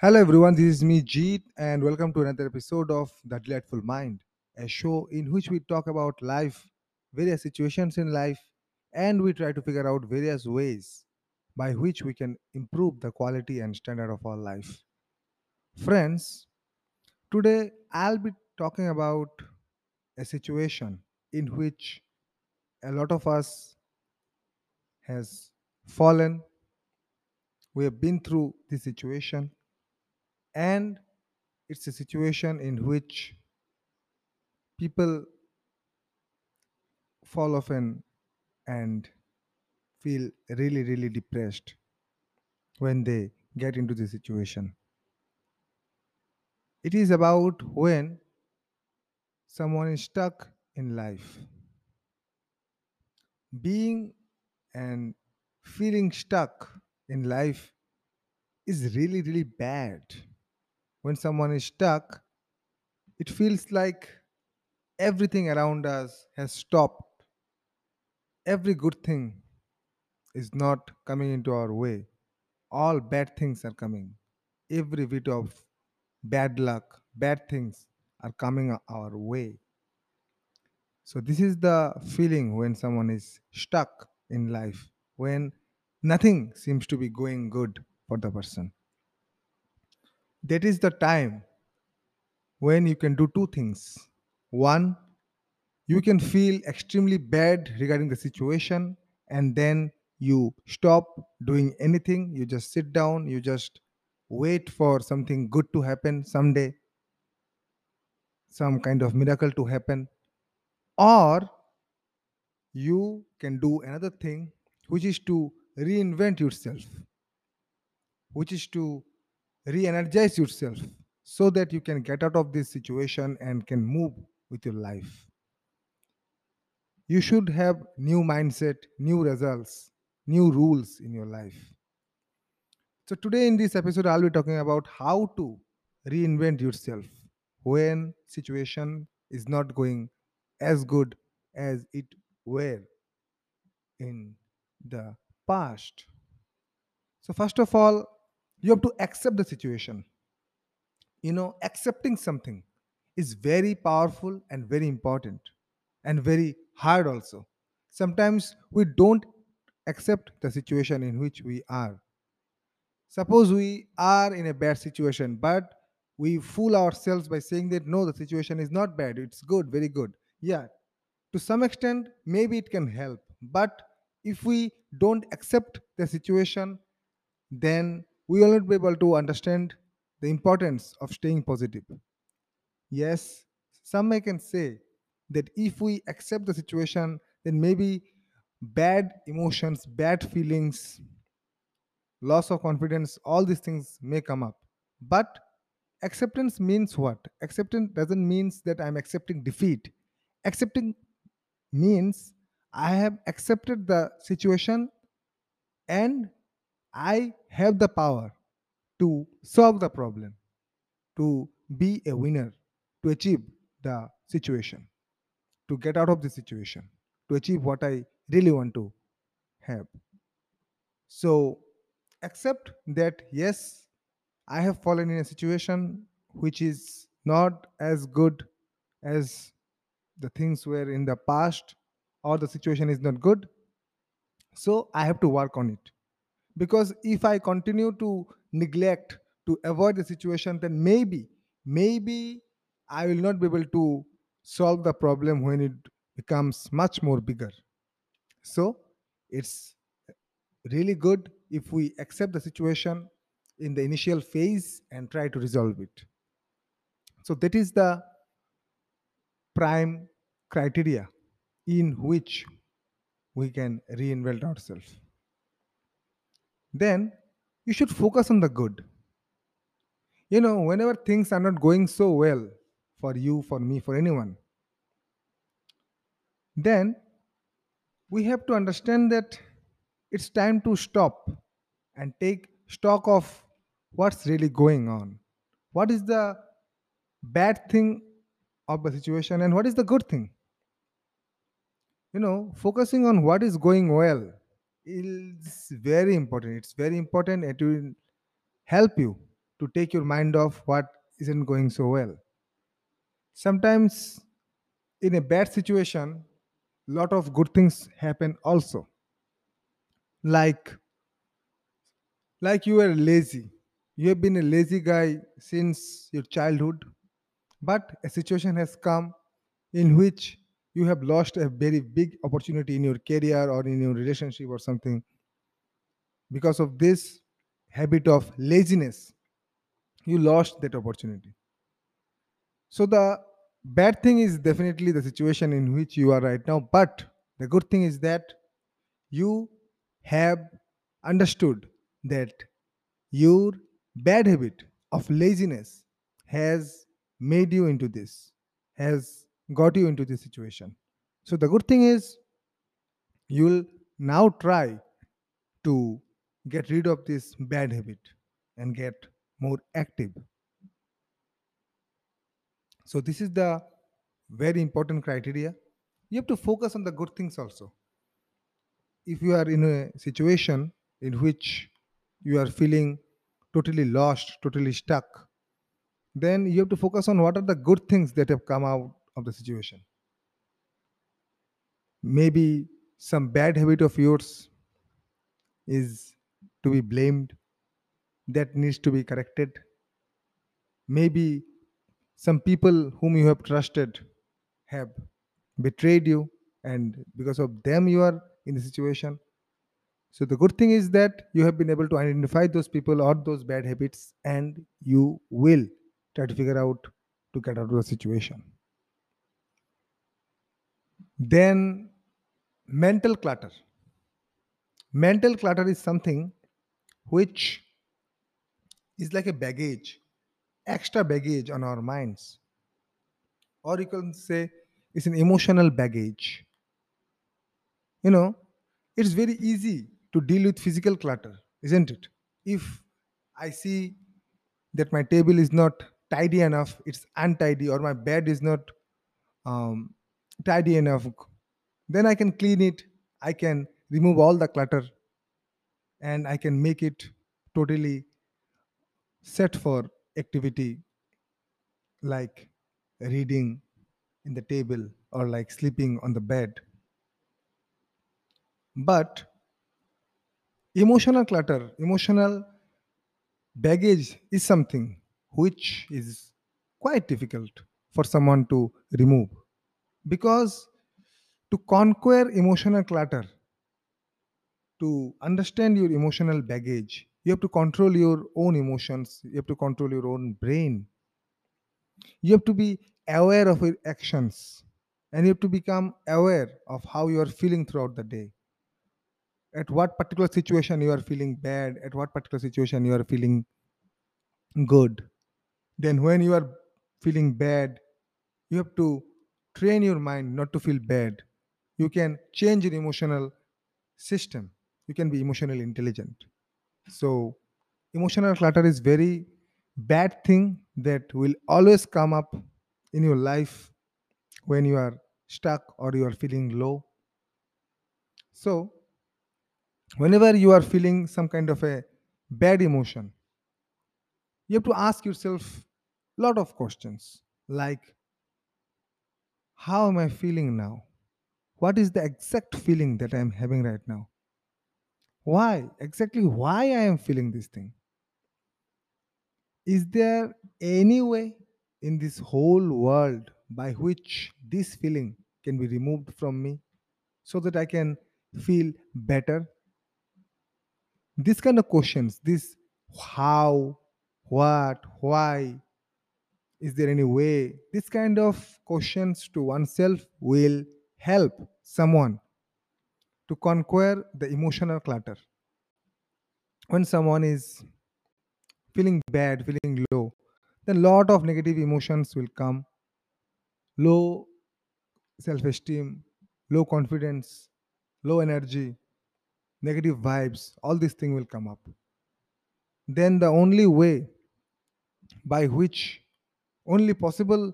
Hello everyone, this is me Jeet and welcome to another episode of The Delightful Mind, a show in which we talk about life, various situations in life, and we try to figure out various ways by which we can improve the quality and standard of our life. Friends, today I'll be talking about a situation in which a lot of us has fallen, we have been through this situation and it's a situation in which people fall often and feel really really depressed when they get into the situation. It is about when someone is stuck in life. Being and feeling stuck in life is really really bad when someone is stuck it feels like everything around us has stopped every good thing is not coming into our way. All bad things are coming. Every bit of bad luck, bad things are coming our way. So, this is the feeling when someone is stuck in life, when nothing seems to be going good for the person. That is the time when you can do two things. One, you can feel extremely bad regarding the situation and then you stop doing anything you just sit down you just wait for something good to happen someday some kind of miracle to happen or you can do another thing which is to reinvent yourself which is to re-energize yourself so that you can get out of this situation and can move with your life. You should have new mindset new results new rules in your life. So today in this episode i'll be talking about how to reinvent yourself when situation is not going as good as it were in the past. So first of all you have to accept the situation. You know accepting something is very powerful and very important and very hard also. Sometimes we don't accept the situation in which we are. Suppose we are in a bad situation but we fool ourselves by saying that no the situation is not bad. It's good very good. Yeah to some extent maybe it can help but if we don't accept the situation then we will not be able to understand the importance of staying positive. Yes, some may can say that if we accept the situation, then maybe bad emotions, bad feelings, loss of confidence, all these things may come up. But acceptance means what? Acceptance doesn't mean that I'm accepting defeat. Accepting means I have accepted the situation and I have the power to solve the problem, to be a winner, to achieve the situation, to get out of the situation, to achieve what I really want to have. So, accept that yes, I have fallen in a situation which is not as good as the things were in the past, or the situation is not good. So, I have to work on it because if i continue to neglect to avoid the situation then maybe maybe i will not be able to solve the problem when it becomes much more bigger. So it's really good if we accept the situation in the initial phase and try to resolve it. So that is the prime criteria in which we can reinvent ourselves then you should focus on the good. You know, whenever things are not going so well for you, for me, for anyone, then we have to understand that it's time to stop and take stock of what's really going on. What is the bad thing of the situation and what is the good thing? You know, focusing on what is going well is very important. It's very important. It will help you. to take your mind off what isn't going so well. Sometimes in a bad situation, lot of good things happen also. Like like you were lazy. You have been a lazy guy since your childhood, but a situation has come in which you have lost a very big opportunity in your career or in your relationship or something. Because of this habit of laziness you lost that opportunity. So the bad thing is definitely the situation in which you are right now but the good thing is that you have understood that your bad habit of laziness has made you into this has got you into this situation. So the good thing is you'll now try to get rid of this bad habit and get more active. So this is the very important criteria. You have to focus on the good things also. If you are in a situation in which you are feeling totally lost totally stuck then you have to focus on what are the good things that have come out of the situation. Maybe some bad habit of yours is to be blamed that needs to be corrected. Maybe some people whom you have trusted have betrayed you and because of them you are in the situation. So the good thing is that you have been able to identify those people or those bad habits and you will try to figure out to get out of the situation then mental clutter. Mental clutter is something which is like a baggage extra baggage on our minds. Or you can say it's an emotional baggage. You know it's very easy to deal with physical clutter isn't it? If i see that my table is not tidy enough it's untidy or my bed is not um, tidy enough. Then i can clean it. I can remove all the clutter. And i can make it totally set for activity like reading in the table or like sleeping on the bed. But emotional clutter emotional baggage is something which is quite difficult for someone to remove because to conquer emotional clutter to understand your emotional baggage you have to control your own emotions you have to control your own brain. You have to be aware of your actions and you have to become aware of how you are feeling throughout the day. At what particular situation you are feeling bad at what particular situation you are feeling good. Then when you are feeling bad you have to train your mind not to feel bad. You can change your emotional system. You can be emotionally intelligent. So emotional clutter is very bad thing that will always come up in your life when you are stuck or you are feeling low. So whenever you are feeling some kind of a bad emotion you have to ask yourself a lot of questions. Like how am i feeling now? What is the exact feeling that i am having right now? Why? Exactly why i am feeling this thing? Is there any way in this whole world by which this feeling can be removed from me so that i can feel better? This kind of questions this how what why is there any way this kind of questions to oneself will help someone to conquer the emotional clutter? When someone is feeling bad feeling low then lot of negative emotions will come. Low self esteem low confidence low energy negative vibes all these things will come up. Then the only way by which only possible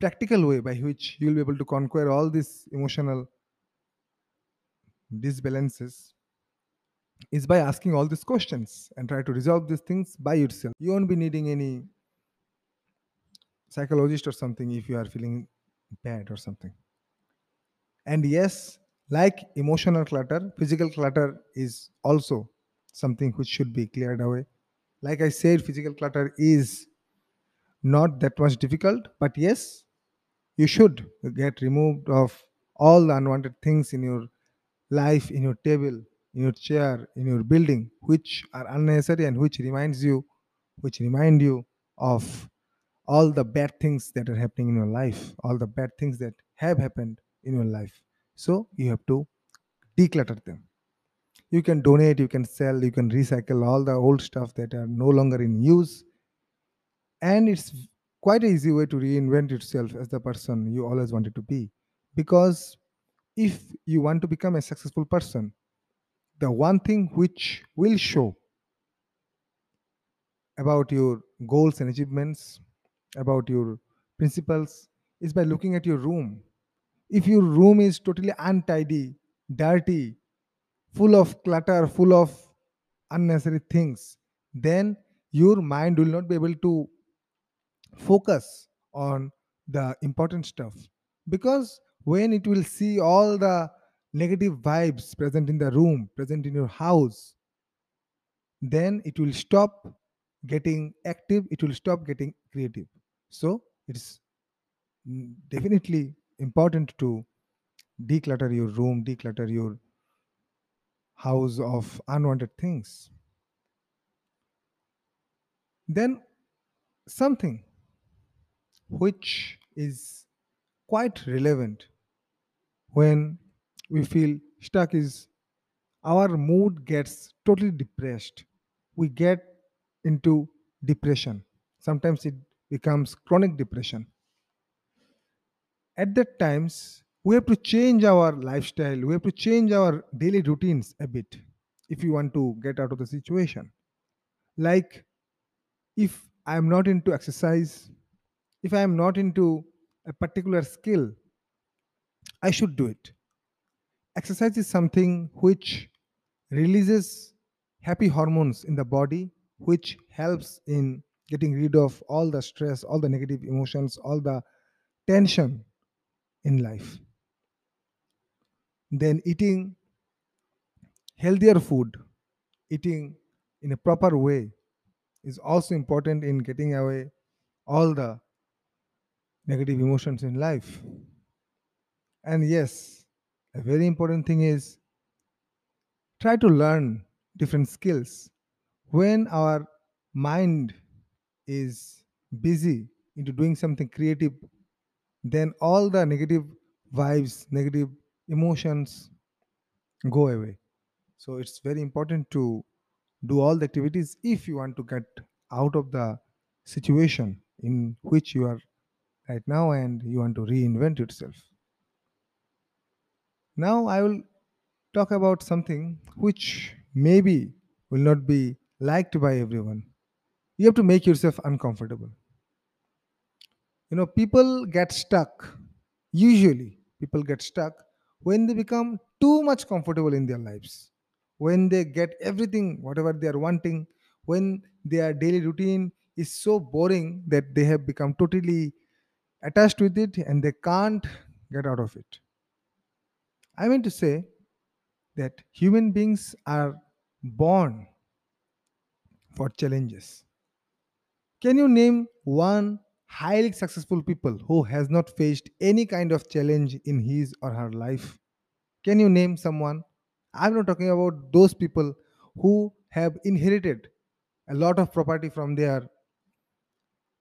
practical way by which you'll be able to conquer all these emotional disbalances is by asking all these questions and try to resolve these things by yourself. You won't be needing any psychologist or something if you are feeling bad or something. And yes, like emotional clutter, physical clutter is also something which should be cleared away. Like I said, physical clutter is not that much difficult, but yes, you should get removed of all the unwanted things in your life, in your table, in your chair, in your building, which are unnecessary and which reminds you, which remind you of all the bad things that are happening in your life, all the bad things that have happened in your life. So you have to declutter them. You can donate, you can sell, you can recycle all the old stuff that are no longer in use. And it's quite an easy way to reinvent yourself as the person you always wanted to be. Because if you want to become a successful person, the one thing which will show about your goals and achievements, about your principles, is by looking at your room. If your room is totally untidy, dirty, full of clutter, full of unnecessary things, then your mind will not be able to focus on the important stuff. Because when it will see all the negative vibes present in the room, present in your house, then it will stop getting active, it will stop getting creative. So it's definitely important to declutter your room, declutter your house of unwanted things. Then something which is quite relevant when we feel stuck is our mood gets totally depressed. We get into depression. Sometimes it becomes chronic depression. At that times, we have to change our lifestyle. We have to change our daily routines a bit if you want to get out of the situation. Like if I am not into exercise, if I am not into a particular skill, I should do it. Exercise is something which releases happy hormones in the body, which helps in getting rid of all the stress, all the negative emotions, all the tension in life. Then eating healthier food, eating in a proper way is also important in getting away all the negative emotions in life. And yes, a very important thing is try to learn different skills. When our mind is busy into doing something creative, then all the negative vibes, negative emotions go away. So it's very important to do all the activities if you want to get out of the situation in which you are right now and you want to reinvent yourself. Now I will talk about something which maybe will not be liked by everyone. You have to make yourself uncomfortable. You know, people get stuck. Usually, people get stuck when they become too much comfortable in their lives. When they get everything, whatever they are wanting, when their daily routine is so boring that they have become totally attached with it and they can't get out of it. I mean to say that human beings are born for challenges. Can you name one highly successful people who has not faced any kind of challenge in his or her life? Can you name someone? I'm not talking about those people who have inherited a lot of property from their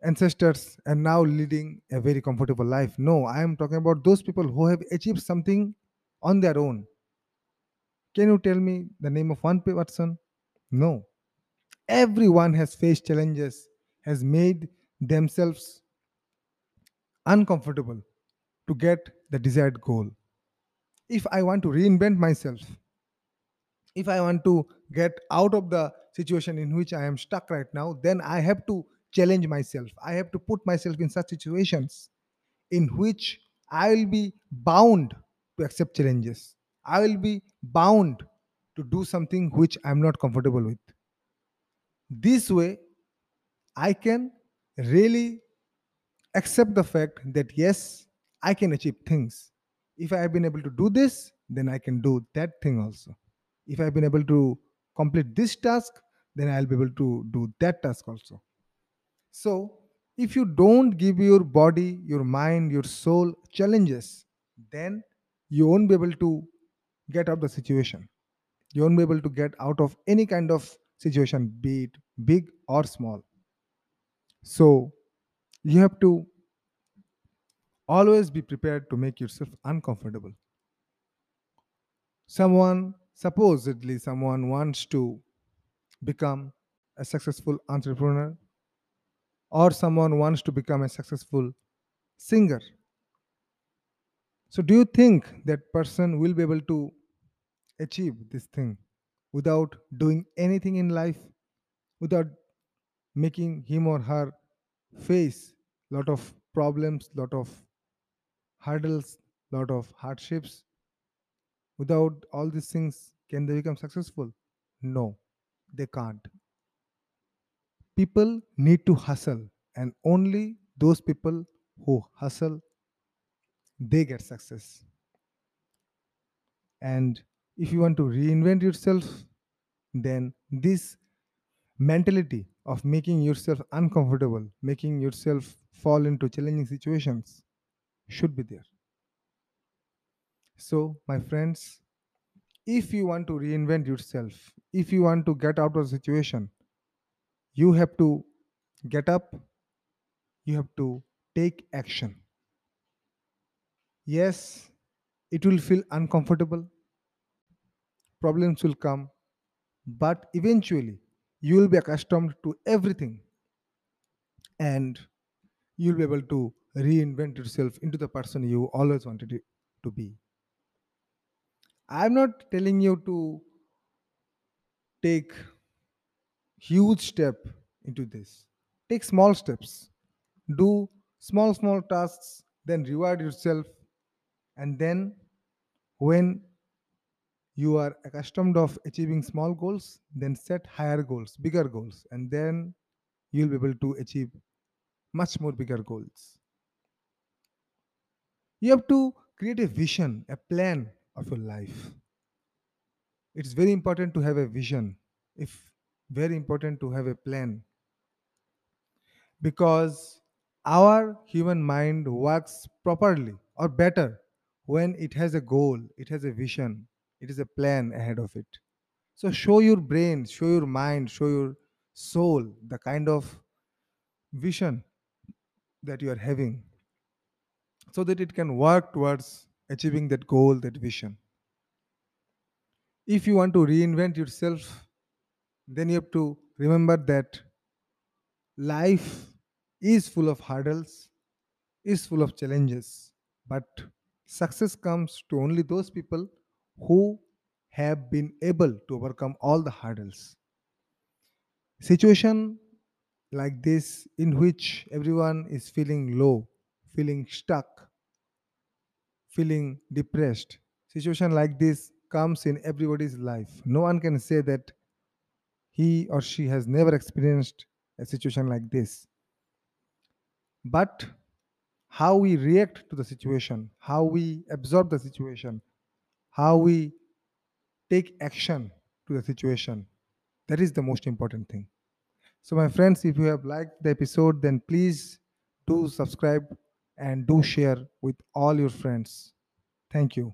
ancestors and now leading a very comfortable life. No, I am talking about those people who have achieved something on their own. Can you tell me the name of one person? No. Everyone has faced challenges, has made themselves uncomfortable to get the desired goal. If I want to reinvent myself, if I want to get out of the situation in which I am stuck right now, then I have to challenge myself. I have to put myself in such situations in which I will be bound to accept challenges. I will be bound to do something which I'm not comfortable with. This way, I can really accept the fact that yes, I can achieve things. If I have been able to do this, then I can do that thing also. If I have been able to complete this task, then I'll be able to do that task also. So, if you don't give your body, your mind, your soul challenges, then you won't be able to get out of the situation. You won't be able to get out of any kind of situation, be it big or small. So, you have to always be prepared to make yourself uncomfortable. Someone, supposedly, someone wants to become a successful entrepreneur, or someone wants to become a successful singer. So, do you think that person will be able to achieve this thing without doing anything in life, without making him or her face lot of problems, lot of hurdles, lot of hardships? Without all these things, can they become successful? No, they can't. People need to hustle, and only those people who hustle they get success. And if you want to reinvent yourself, then this mentality of making yourself uncomfortable, making yourself fall into challenging situations should be there. So, my friends, if you want to reinvent yourself, if you want to get out of the situation, you have to get up, you have to take action. Yes, it will feel uncomfortable, problems will come, but eventually you will be accustomed to everything and you'll be able to reinvent yourself into the person you always wanted to be. I'm not telling you to take huge step into this. Take small steps. Do small small tasks, then reward yourself and then when you are accustomed of achieving small goals then set higher goals bigger goals and then you'll be able to achieve much more bigger goals you have to create a vision a plan of your life it's very important to have a vision if very important to have a plan. Because our human mind works properly or better when it has a goal it has a vision it is a plan ahead of it. So show your brain show your mind show your soul the kind of vision that you are having so that it can work towards achieving that goal that vision. If you want to reinvent yourself then you have to remember that life is full of hurdles is full of challenges. But success comes to only those people who have been able to overcome all the hurdles. Situation like this in which everyone is feeling low feeling stuck feeling depressed situation like this comes in everybody's life. No one can say that he or she has never experienced a situation like this. But how we react to the situation how we absorb the situation how we take action to the situation that is the most important thing. So my friends if you have liked the episode then please do subscribe and do share with all your friends. Thank you